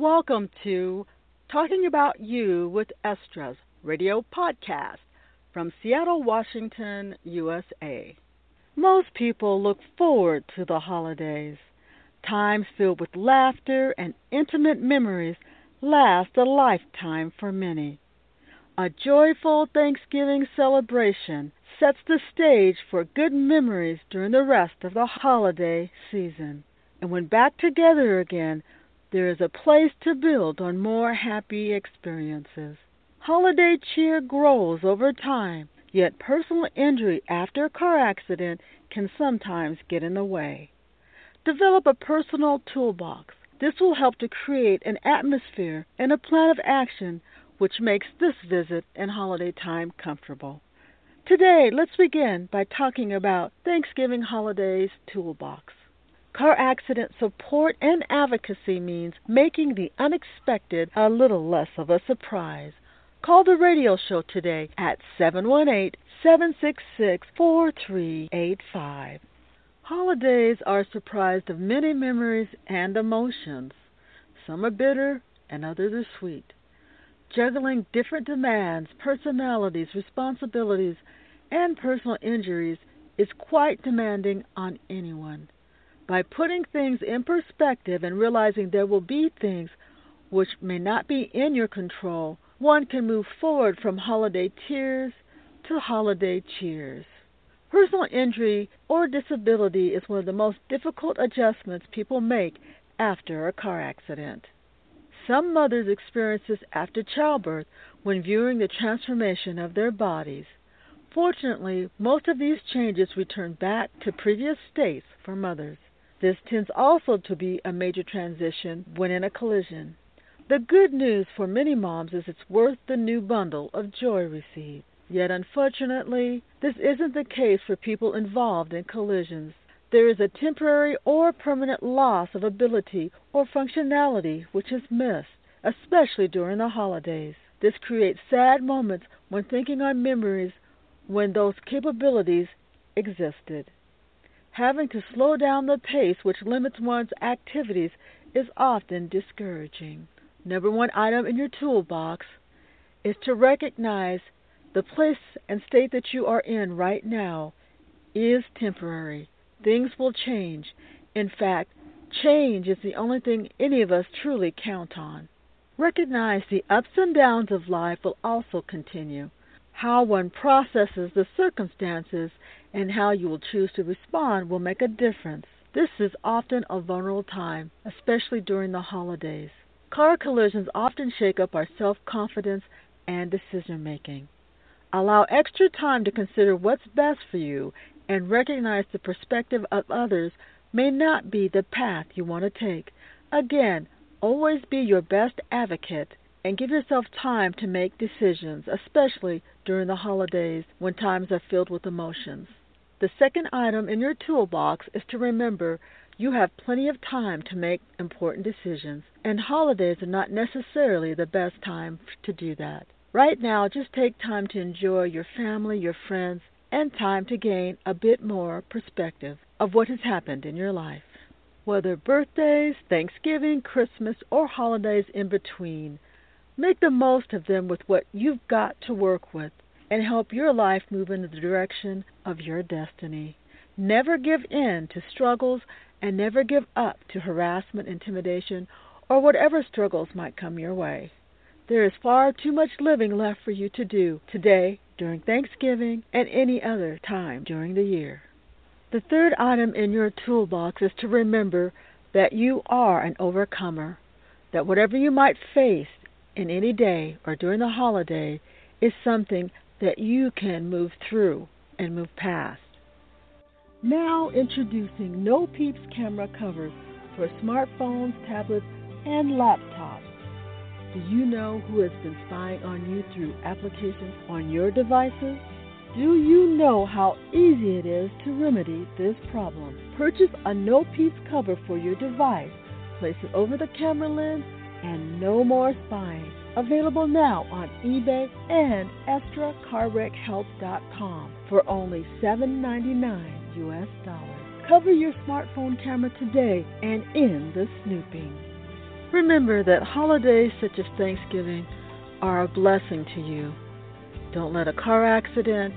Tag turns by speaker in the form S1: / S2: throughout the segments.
S1: Welcome to Talking About You with Estra's radio podcast from Seattle, Washington, USA. Most people look forward to the holidays. Times filled with laughter and intimate memories last a lifetime for many. A joyful Thanksgiving celebration sets the stage for good memories during the rest of the holiday season. And when back together again, there is a place to build on more happy experiences. Holiday cheer grows over time, yet personal injury after a car accident can sometimes get in the way. Develop a personal toolbox. This will help to create an atmosphere and a plan of action which makes this visit and holiday time comfortable. Today, let's begin by talking about Thanksgiving Holidays Toolbox. Car accident support and advocacy means making the unexpected a little less of a surprise. Call the radio show today at 718 766 4385. Holidays are surprised of many memories and emotions. Some are bitter and others are sweet. Juggling different demands, personalities, responsibilities, and personal injuries is quite demanding on anyone. By putting things in perspective and realizing there will be things which may not be in your control, one can move forward from holiday tears to holiday cheers. Personal injury or disability is one of the most difficult adjustments people make after a car accident. Some mothers experience this after childbirth when viewing the transformation of their bodies. Fortunately, most of these changes return back to previous states for mothers. This tends also to be a major transition when in a collision. The good news for many moms is it's worth the new bundle of joy received. Yet, unfortunately, this isn't the case for people involved in collisions. There is a temporary or permanent loss of ability or functionality which is missed, especially during the holidays. This creates sad moments when thinking on memories when those capabilities existed. Having to slow down the pace which limits one's activities is often discouraging. Number one item in your toolbox is to recognize the place and state that you are in right now is temporary. Things will change. In fact, change is the only thing any of us truly count on. Recognize the ups and downs of life will also continue. How one processes the circumstances and how you will choose to respond will make a difference. This is often a vulnerable time, especially during the holidays. Car collisions often shake up our self confidence and decision making. Allow extra time to consider what's best for you and recognize the perspective of others may not be the path you want to take. Again, always be your best advocate and give yourself time to make decisions, especially during the holidays when times are filled with emotions. The second item in your toolbox is to remember you have plenty of time to make important decisions, and holidays are not necessarily the best time to do that. Right now, just take time to enjoy your family, your friends, and time to gain a bit more perspective of what has happened in your life. Whether birthdays, Thanksgiving, Christmas, or holidays in between, make the most of them with what you've got to work with and help your life move in the direction of your destiny. Never give in to struggles and never give up to harassment, intimidation, or whatever struggles might come your way. There is far too much living left for you to do today, during Thanksgiving, and any other time during the year. The third item in your toolbox is to remember that you are an overcomer, that whatever you might face in any day or during the holiday is something that you can move through and move past. Now introducing No Peeps camera covers for smartphones, tablets, and laptops. Do you know who has been spying on you through applications on your devices? Do you know how easy it is to remedy this problem? Purchase a No Peeps cover for your device, place it over the camera lens, and no more spying. Available now on eBay and EstraCarWreckHelp.com for only $7.99 US dollars. Cover your smartphone camera today and end the snooping. Remember that holidays such as Thanksgiving are a blessing to you. Don't let a car accident,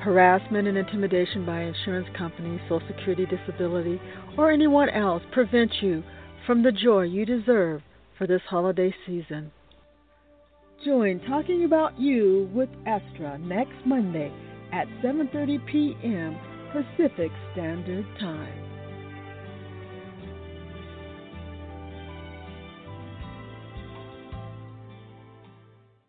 S1: harassment and intimidation by insurance companies, Social Security, disability, or anyone else prevent you from the joy you deserve for this holiday season. Join Talking About You with Estra next Monday at 7:30 p.m. Pacific Standard Time.